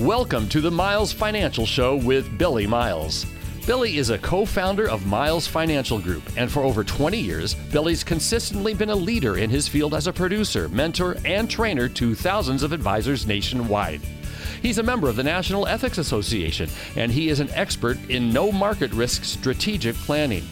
Welcome to the Miles Financial Show with Billy Miles. Billy is a co founder of Miles Financial Group, and for over 20 years, Billy's consistently been a leader in his field as a producer, mentor, and trainer to thousands of advisors nationwide. He's a member of the National Ethics Association, and he is an expert in no market risk strategic planning.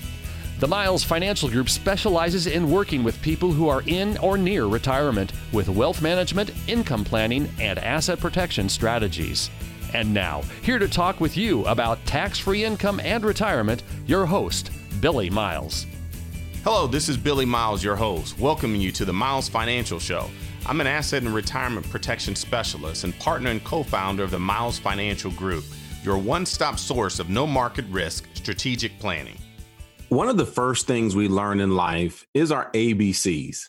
The Miles Financial Group specializes in working with people who are in or near retirement with wealth management, income planning, and asset protection strategies. And now, here to talk with you about tax free income and retirement, your host, Billy Miles. Hello, this is Billy Miles, your host, welcoming you to the Miles Financial Show. I'm an asset and retirement protection specialist and partner and co founder of the Miles Financial Group, your one stop source of no market risk strategic planning. One of the first things we learn in life is our ABCs.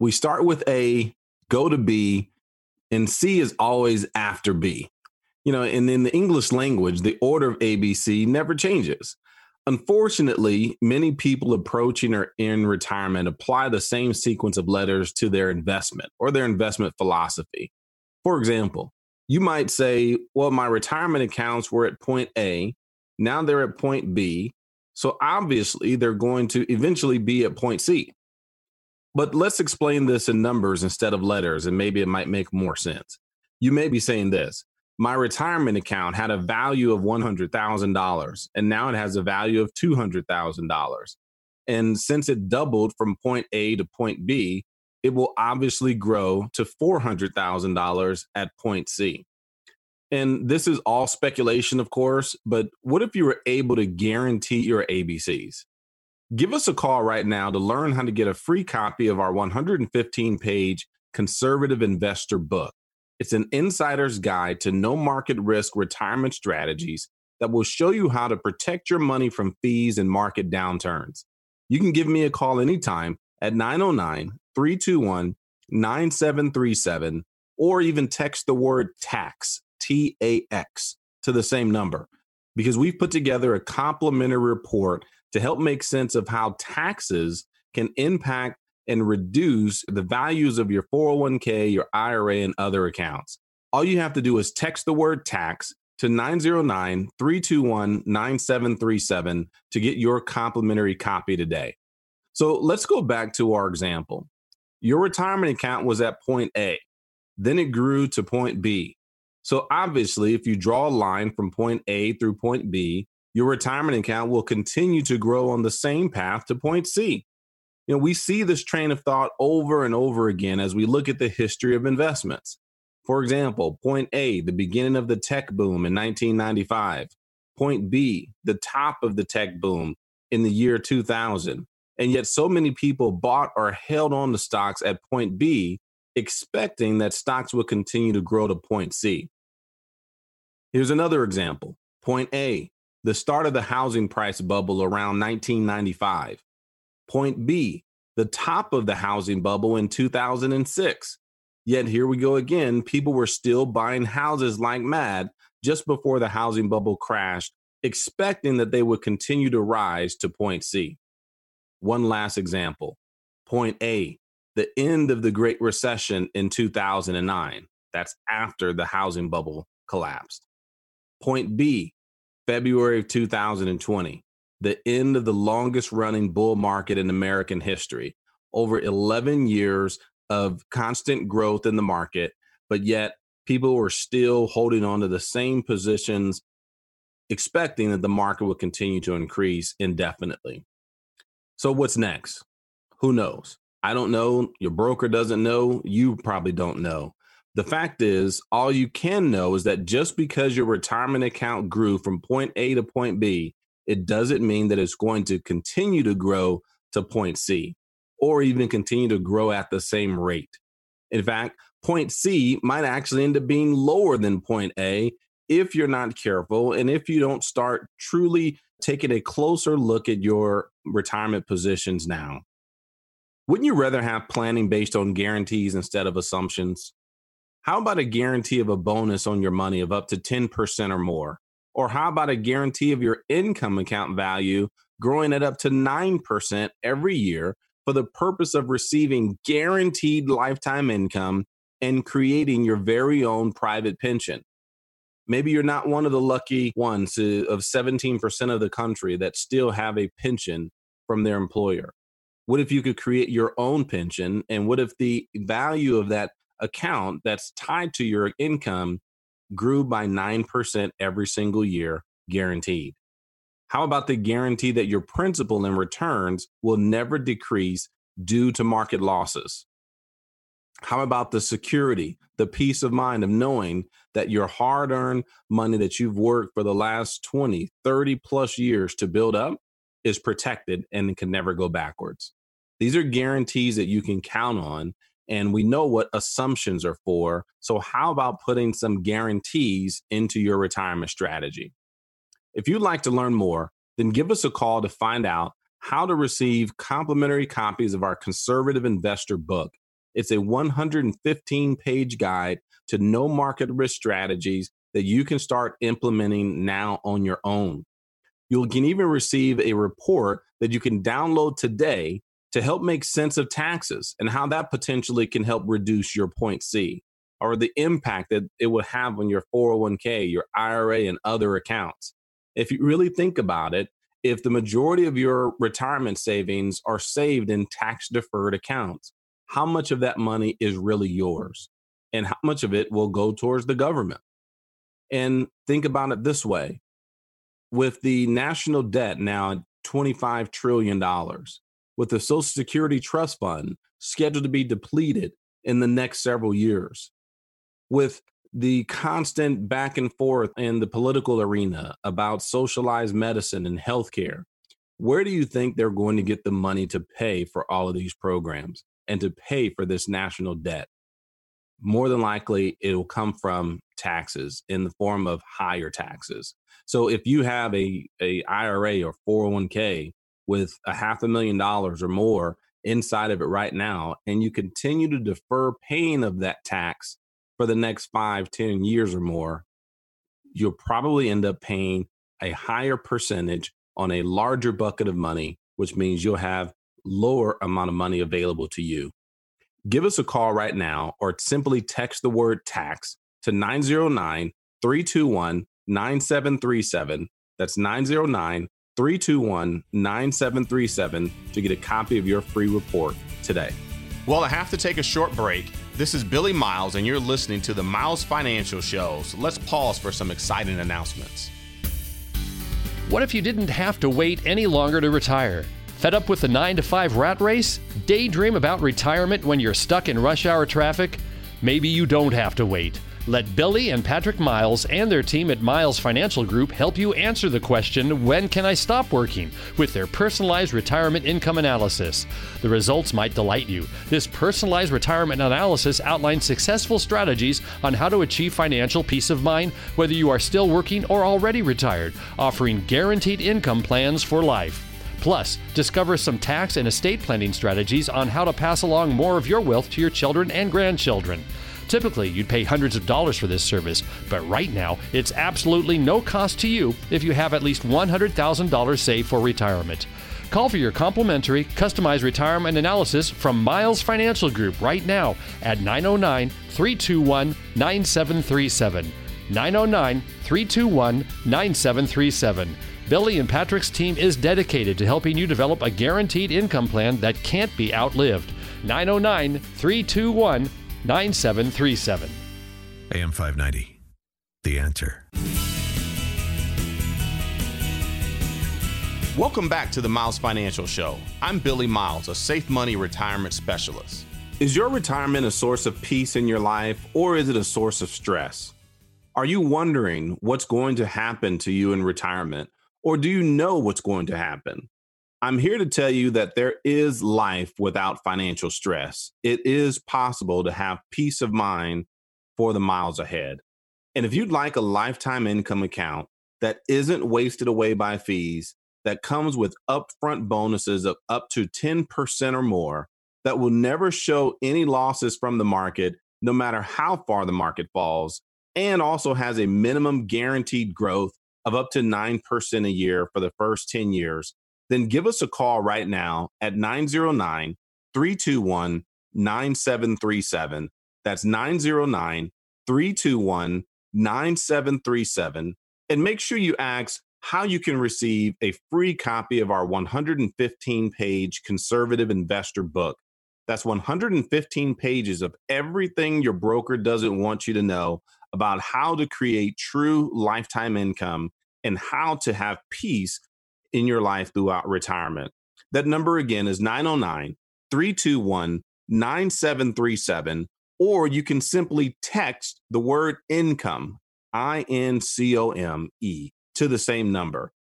We start with A, go to B, and C is always after B. You know, and in the English language, the order of ABC never changes. Unfortunately, many people approaching or in retirement apply the same sequence of letters to their investment or their investment philosophy. For example, you might say, Well, my retirement accounts were at point A, now they're at point B, so obviously, they're going to eventually be at point C. But let's explain this in numbers instead of letters, and maybe it might make more sense. You may be saying this My retirement account had a value of $100,000, and now it has a value of $200,000. And since it doubled from point A to point B, it will obviously grow to $400,000 at point C and this is all speculation, of course, but what if you were able to guarantee your ABCs? Give us a call right now to learn how to get a free copy of our 115 page conservative investor book. It's an insider's guide to no market risk retirement strategies that will show you how to protect your money from fees and market downturns. You can give me a call anytime at 909 321 9737 or even text the word tax TAX to the same number because we've put together a complimentary report to help make sense of how taxes can impact and reduce the values of your 401k, your IRA, and other accounts. All you have to do is text the word tax to 909 321 9737 to get your complimentary copy today. So let's go back to our example. Your retirement account was at point A, then it grew to point B, so obviously, if you draw a line from point A through point B, your retirement account will continue to grow on the same path to point C. You know, we see this train of thought over and over again as we look at the history of investments. For example, point A, the beginning of the tech boom in 1995. Point B, the top of the tech boom in the year 2000. And yet, so many people bought or held on to stocks at point B, expecting that stocks would continue to grow to point C. Here's another example. Point A, the start of the housing price bubble around 1995. Point B, the top of the housing bubble in 2006. Yet here we go again. People were still buying houses like mad just before the housing bubble crashed, expecting that they would continue to rise to point C. One last example. Point A, the end of the Great Recession in 2009. That's after the housing bubble collapsed. Point B, February of 2020, the end of the longest running bull market in American history. Over 11 years of constant growth in the market, but yet people were still holding on to the same positions, expecting that the market would continue to increase indefinitely. So, what's next? Who knows? I don't know. Your broker doesn't know. You probably don't know. The fact is, all you can know is that just because your retirement account grew from point A to point B, it doesn't mean that it's going to continue to grow to point C or even continue to grow at the same rate. In fact, point C might actually end up being lower than point A if you're not careful and if you don't start truly taking a closer look at your retirement positions now. Wouldn't you rather have planning based on guarantees instead of assumptions? How about a guarantee of a bonus on your money of up to 10% or more? Or how about a guarantee of your income account value growing at up to 9% every year for the purpose of receiving guaranteed lifetime income and creating your very own private pension? Maybe you're not one of the lucky ones of 17% of the country that still have a pension from their employer. What if you could create your own pension? And what if the value of that account that's tied to your income grew by 9% every single year, guaranteed? How about the guarantee that your principal and returns will never decrease due to market losses? How about the security, the peace of mind of knowing that your hard earned money that you've worked for the last 20, 30 plus years to build up is protected and can never go backwards? These are guarantees that you can count on. And we know what assumptions are for. So, how about putting some guarantees into your retirement strategy? If you'd like to learn more, then give us a call to find out how to receive complimentary copies of our conservative investor book. It's a 115 page guide to no market risk strategies that you can start implementing now on your own. You can even receive a report that you can download today to help make sense of taxes and how that potentially can help reduce your point C or the impact that it would have on your 401k, your IRA, and other accounts. If you really think about it, if the majority of your retirement savings are saved in tax deferred accounts, how much of that money is really yours? And how much of it will go towards the government? And think about it this way with the national debt now at $25 trillion, with the Social Security Trust Fund scheduled to be depleted in the next several years, with the constant back and forth in the political arena about socialized medicine and healthcare, where do you think they're going to get the money to pay for all of these programs and to pay for this national debt? More than likely, it will come from taxes in the form of higher taxes. So if you have a, a IRA or 401k with a half a million dollars or more inside of it right now, and you continue to defer paying of that tax for the next five, ten years or more, you'll probably end up paying a higher percentage on a larger bucket of money, which means you'll have lower amount of money available to you. Give us a call right now or simply text the word tax to 909 321 9737. That's 909 321 9737 to get a copy of your free report today. Well, I have to take a short break. This is Billy Miles, and you're listening to the Miles Financial Show. So let's pause for some exciting announcements. What if you didn't have to wait any longer to retire? Fed up with the 9 to 5 rat race? Daydream about retirement when you're stuck in rush hour traffic? Maybe you don't have to wait. Let Billy and Patrick Miles and their team at Miles Financial Group help you answer the question, When can I stop working? with their personalized retirement income analysis. The results might delight you. This personalized retirement analysis outlines successful strategies on how to achieve financial peace of mind, whether you are still working or already retired, offering guaranteed income plans for life. Plus, discover some tax and estate planning strategies on how to pass along more of your wealth to your children and grandchildren. Typically, you'd pay hundreds of dollars for this service, but right now, it's absolutely no cost to you if you have at least $100,000 saved for retirement. Call for your complimentary, customized retirement analysis from Miles Financial Group right now at 909 321 9737. 909 321 9737. Billy and Patrick's team is dedicated to helping you develop a guaranteed income plan that can't be outlived. 909 321 9737. AM 590. The answer. Welcome back to the Miles Financial Show. I'm Billy Miles, a safe money retirement specialist. Is your retirement a source of peace in your life or is it a source of stress? Are you wondering what's going to happen to you in retirement or do you know what's going to happen? I'm here to tell you that there is life without financial stress. It is possible to have peace of mind for the miles ahead. And if you'd like a lifetime income account that isn't wasted away by fees, that comes with upfront bonuses of up to 10% or more, that will never show any losses from the market, no matter how far the market falls, and also has a minimum guaranteed growth of up to 9% a year for the first 10 years, then give us a call right now at 909 321 9737. That's 909 321 9737 and make sure you ask how you can receive a free copy of our 115 page conservative investor book. That's 115 pages of everything your broker doesn't want you to know about how to create true lifetime income and how to have peace in your life throughout retirement. That number again is 909 321 9737, or you can simply text the word income, I N C O M E, to the same number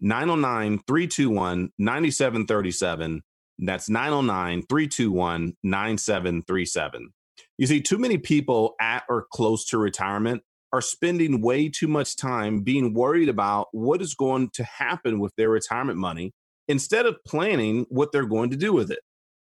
909 321 9737. That's 909 321 9737. You see, too many people at or close to retirement are spending way too much time being worried about what is going to happen with their retirement money instead of planning what they're going to do with it.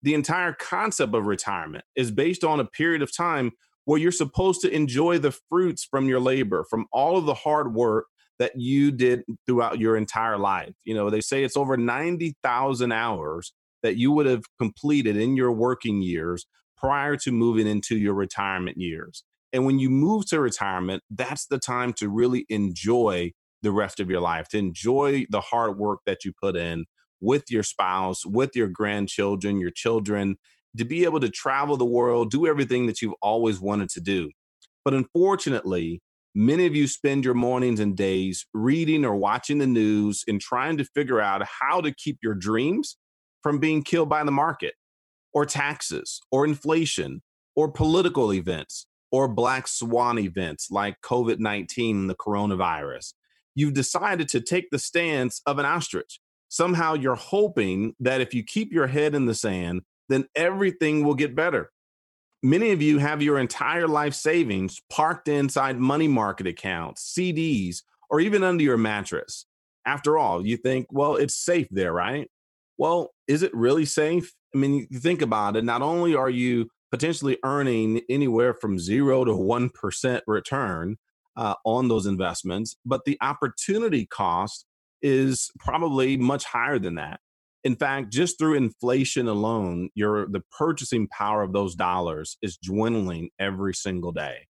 The entire concept of retirement is based on a period of time where you're supposed to enjoy the fruits from your labor, from all of the hard work that you did throughout your entire life. You know, they say it's over 90,000 hours that you would have completed in your working years prior to moving into your retirement years. And when you move to retirement, that's the time to really enjoy the rest of your life, to enjoy the hard work that you put in with your spouse, with your grandchildren, your children, to be able to travel the world, do everything that you've always wanted to do. But unfortunately, many of you spend your mornings and days reading or watching the news and trying to figure out how to keep your dreams from being killed by the market or taxes or inflation or political events or black swan events like COVID 19 and the coronavirus. You've decided to take the stance of an ostrich. Somehow you're hoping that if you keep your head in the sand, then everything will get better. Many of you have your entire life savings parked inside money market accounts, CDs, or even under your mattress. After all, you think, well, it's safe there, right? Well, is it really safe? I mean, you think about it. Not only are you potentially earning anywhere from zero to 1% return uh, on those investments, but the opportunity cost is probably much higher than that. In fact, just through inflation alone, your the purchasing power of those dollars is dwindling every single day.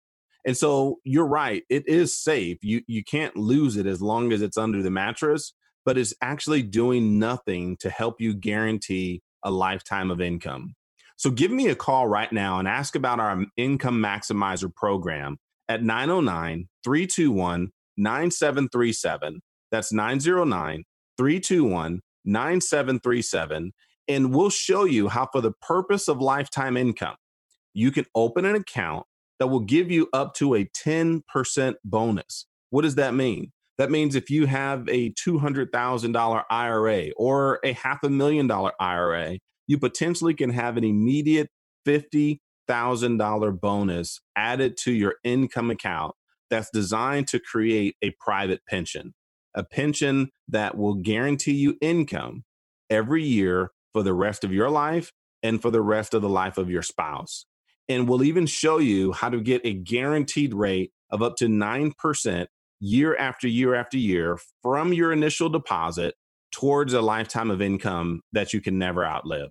And so you're right, it is safe. You you can't lose it as long as it's under the mattress, but it's actually doing nothing to help you guarantee a lifetime of income. So give me a call right now and ask about our income maximizer program at 909 321 9737. That's 909 321 9737. And we'll show you how, for the purpose of lifetime income, you can open an account that will give you up to a 10% bonus. What does that mean? That means if you have a $200,000 IRA or a half a million dollar IRA, you potentially can have an immediate $50,000 bonus added to your income account that's designed to create a private pension, a pension that will guarantee you income every year for the rest of your life and for the rest of the life of your spouse. And we'll even show you how to get a guaranteed rate of up to 9% year after year after year from your initial deposit towards a lifetime of income that you can never outlive.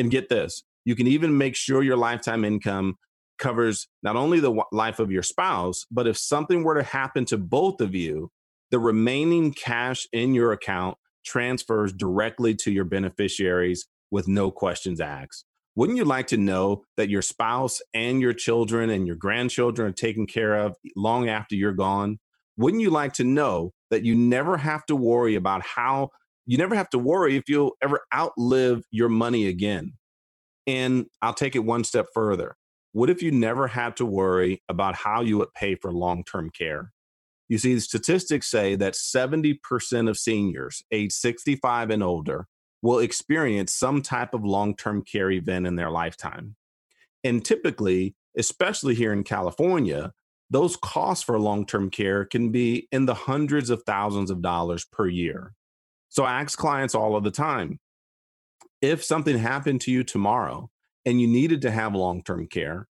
And get this, you can even make sure your lifetime income covers not only the life of your spouse, but if something were to happen to both of you, the remaining cash in your account transfers directly to your beneficiaries with no questions asked. Wouldn't you like to know that your spouse and your children and your grandchildren are taken care of long after you're gone? Wouldn't you like to know that you never have to worry about how you never have to worry if you'll ever outlive your money again? And I'll take it one step further. What if you never had to worry about how you would pay for long term care? You see, the statistics say that 70% of seniors age 65 and older will experience some type of long term care event in their lifetime. And typically, especially here in California, those costs for long term care can be in the hundreds of thousands of dollars per year. So I ask clients all of the time if something happened to you tomorrow and you needed to have long term care,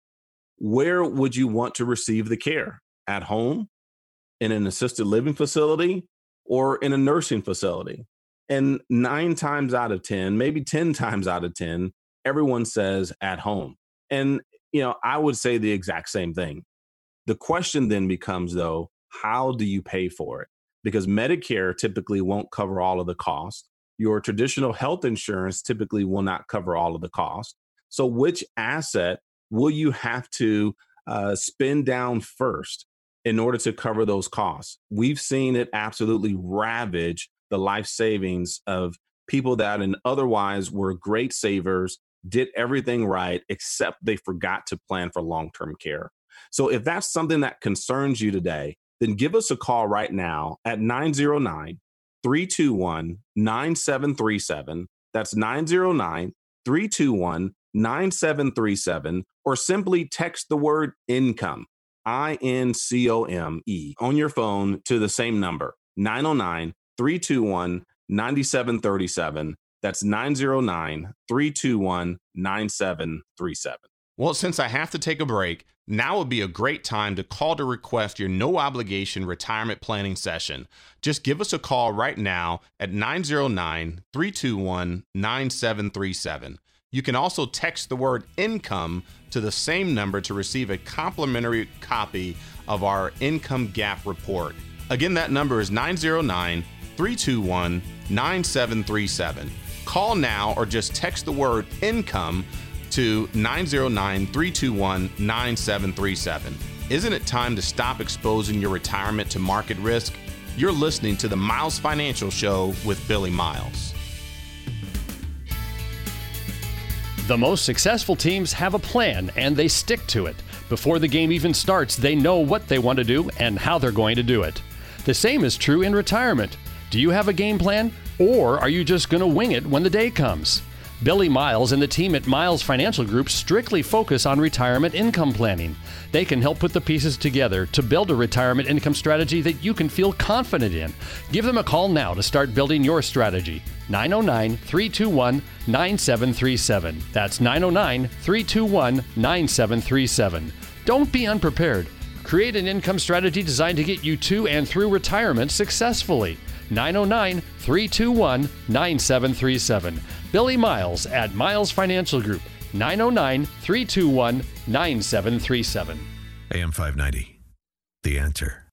where would you want to receive the care? At home, in an assisted living facility, or in a nursing facility? And nine times out of 10, maybe 10 times out of 10, everyone says at home. And, you know, I would say the exact same thing The question then becomes, though, how do you pay for it? Because Medicare typically won't cover all of the cost. Your traditional health insurance typically will not cover all of the cost. So, which asset will you have to uh, spend down first in order to cover those costs? We've seen it absolutely ravage the life savings of people that and otherwise were great savers, did everything right, except they forgot to plan for long term care. So, if that's something that concerns you today, then give us a call right now at 909 321 9737. That's 909 321 9737, or simply text the word income, I N C O M E, on your phone to the same number, 909 321 9737. That's 909 321 9737. Well, since I have to take a break, now would be a great time to call to request your no obligation retirement planning session. Just give us a call right now at 909 321 9737. You can also text the word income to the same number to receive a complimentary copy of our income gap report. Again, that number is 909 321 9737. Call now or just text the word income to 909 321 9737. Isn't it time to stop exposing your retirement to market risk? You're listening to the Miles Financial Show with Billy Miles. The most successful teams have a plan and they stick to it. Before the game even starts, they know what they want to do and how they're going to do it. The same is true in retirement. Do you have a game plan, or are you just going to wing it when the day comes? Billy Miles and the team at Miles Financial Group strictly focus on retirement income planning. They can help put the pieces together to build a retirement income strategy that you can feel confident in. Give them a call now to start building your strategy. 909 321 9737. That's 909 321 9737. Don't be unprepared. Create an income strategy designed to get you to and through retirement successfully. 909 321 9737. Billy Miles at Miles Financial Group, 909 321 9737. AM 590. The answer.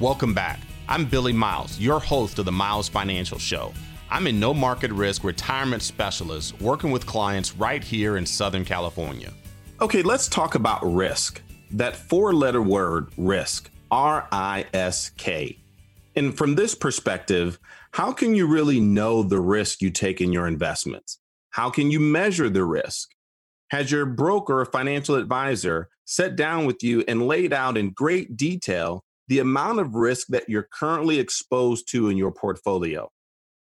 Welcome back. I'm Billy Miles, your host of the Miles Financial Show. I'm a no market risk retirement specialist working with clients right here in Southern California. Okay, let's talk about risk. That four letter word, risk, R I S K. And from this perspective, how can you really know the risk you take in your investments? How can you measure the risk? Has your broker or financial advisor sat down with you and laid out in great detail the amount of risk that you're currently exposed to in your portfolio?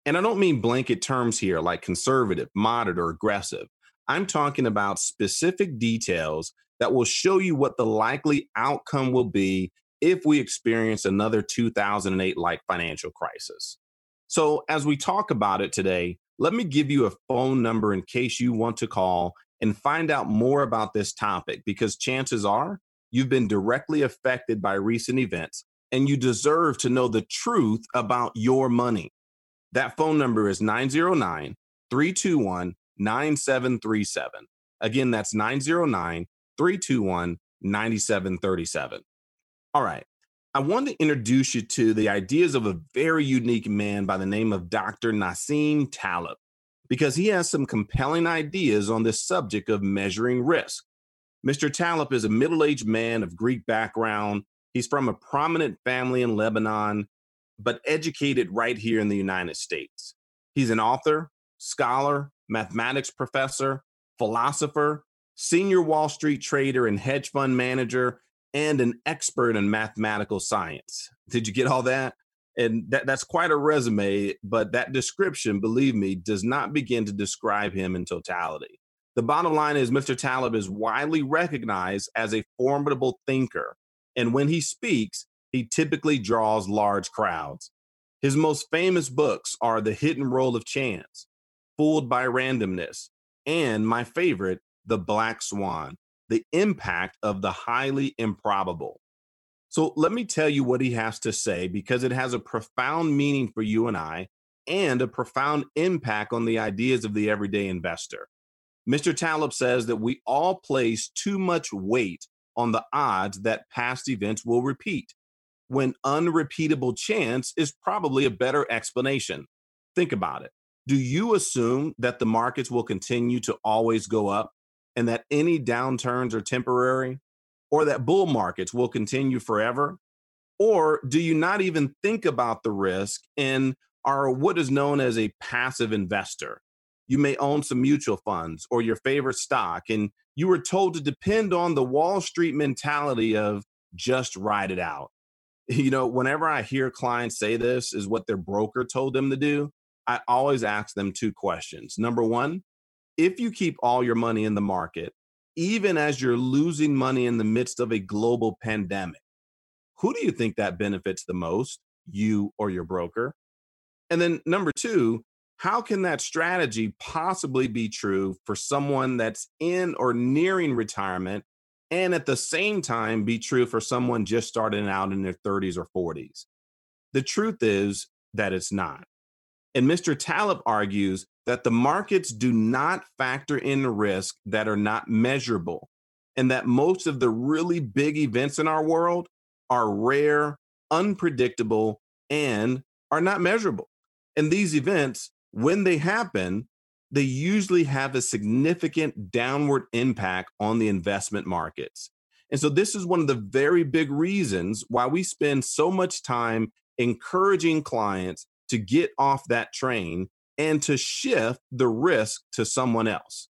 And I don't mean blanket terms here like conservative, moderate, or aggressive. I'm talking about specific details that will show you what the likely outcome will be if we experience another 2008 like financial crisis. So, as we talk about it today, let me give you a phone number in case you want to call and find out more about this topic because chances are you've been directly affected by recent events and you deserve to know the truth about your money. That phone number is 909 321 9737. Again, that's 909 321 9737. All right. I want to introduce you to the ideas of a very unique man by the name of Dr. Nassim Taleb, because he has some compelling ideas on this subject of measuring risk. Mr. Taleb is a middle aged man of Greek background. He's from a prominent family in Lebanon, but educated right here in the United States. He's an author, scholar, mathematics professor, philosopher, senior Wall Street trader, and hedge fund manager and an expert in mathematical science. Did you get all that? And that, that's quite a resume, but that description, believe me, does not begin to describe him in totality. The bottom line is Mr. Taleb is widely recognized as a formidable thinker. And when he speaks, he typically draws large crowds. His most famous books are The Hidden Role of Chance, Fooled by Randomness, and my favorite, The Black Swan the impact of the highly improbable. So let me tell you what he has to say because it has a profound meaning for you and I and a profound impact on the ideas of the everyday investor. Mr. Taleb says that we all place too much weight on the odds that past events will repeat, when unrepeatable chance is probably a better explanation. Think about it. Do you assume that the markets will continue to always go up and that any downturns are temporary, or that bull markets will continue forever? Or do you not even think about the risk and are what is known as a passive investor? You may own some mutual funds or your favorite stock, and you were told to depend on the Wall Street mentality of just ride it out. You know, whenever I hear clients say this is what their broker told them to do, I always ask them two questions. Number one, if you keep all your money in the market, even as you're losing money in the midst of a global pandemic, who do you think that benefits the most, you or your broker? And then number two, how can that strategy possibly be true for someone that's in or nearing retirement and at the same time be true for someone just starting out in their 30s or 40s? The truth is that it's not. And Mr. Taleb argues that the markets do not factor in risk that are not measurable, and that most of the really big events in our world are rare, unpredictable, and are not measurable. And these events, when they happen, they usually have a significant downward impact on the investment markets. And so, this is one of the very big reasons why we spend so much time encouraging clients to get off that train and to shift the risk to someone else.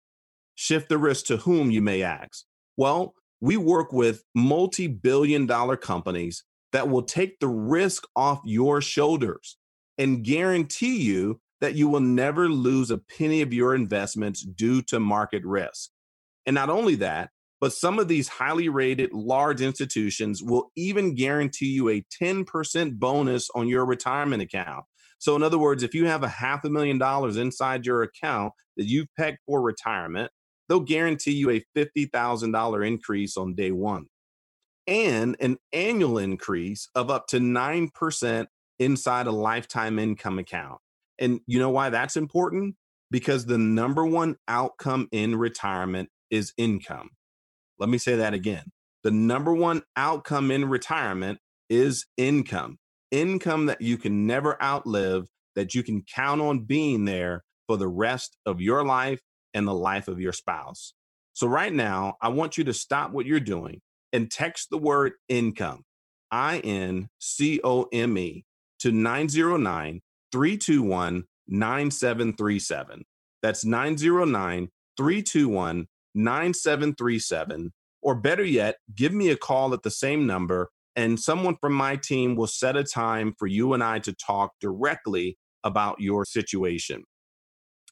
Shift the risk to whom, you may ask? Well, we work with multi billion dollar companies that will take the risk off your shoulders and guarantee you that you will never lose a penny of your investments due to market risk. And not only that, but some of these highly rated large institutions will even guarantee you a 10% bonus on your retirement account. So, in other words, if you have a half a million dollars inside your account that you've pegged for retirement, they'll guarantee you a $50,000 increase on day one and an annual increase of up to 9% inside a lifetime income account. And you know why that's important? Because the number one outcome in retirement is income. Let me say that again. The number one outcome in retirement is income income that you can never outlive, that you can count on being there for the rest of your life and the life of your spouse. So, right now, I want you to stop what you're doing and text the word income, I N C O M E, to 909 321 9737. That's 909 321 9737. Or better yet, give me a call at the same number and someone from my team will set a time for you and I to talk directly about your situation.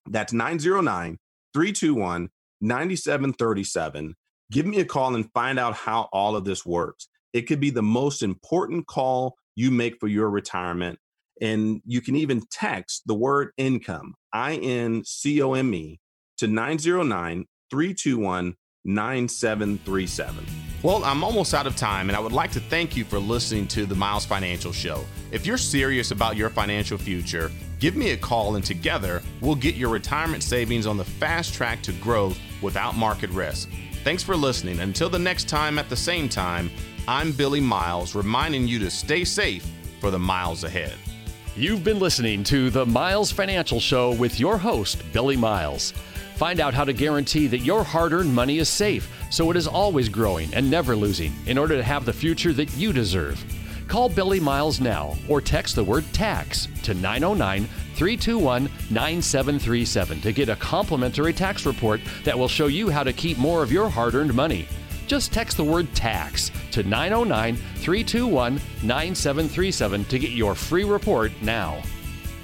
That's 909 321 9737. Give me a call and find out how all of this works. It could be the most important call you make for your retirement. And you can even text the word income, I N C O M E, to 909 321 9737. Well, I'm almost out of time, and I would like to thank you for listening to the Miles Financial Show. If you're serious about your financial future, give me a call, and together we'll get your retirement savings on the fast track to growth without market risk. Thanks for listening. Until the next time at the same time, I'm Billy Miles, reminding you to stay safe for the miles ahead. You've been listening to the Miles Financial Show with your host, Billy Miles. Find out how to guarantee that your hard earned money is safe so it is always growing and never losing in order to have the future that you deserve. Call Billy Miles now or text the word tax to 909 321 9737 to get a complimentary tax report that will show you how to keep more of your hard earned money. Just text the word tax to 909 321 9737 to get your free report now.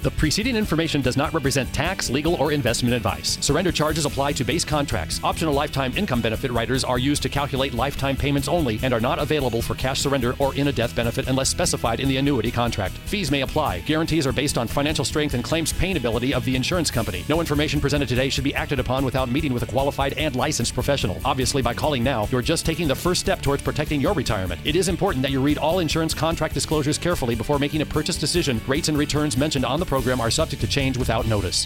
The preceding information does not represent tax, legal, or investment advice. Surrender charges apply to base contracts. Optional lifetime income benefit riders are used to calculate lifetime payments only and are not available for cash surrender or in a death benefit unless specified in the annuity contract. Fees may apply. Guarantees are based on financial strength and claims paying ability of the insurance company. No information presented today should be acted upon without meeting with a qualified and licensed professional. Obviously, by calling now, you're just taking the first step towards protecting your retirement. It is important that you read all insurance contract disclosures carefully before making a purchase decision. Rates and returns mentioned on the program are subject to change without notice.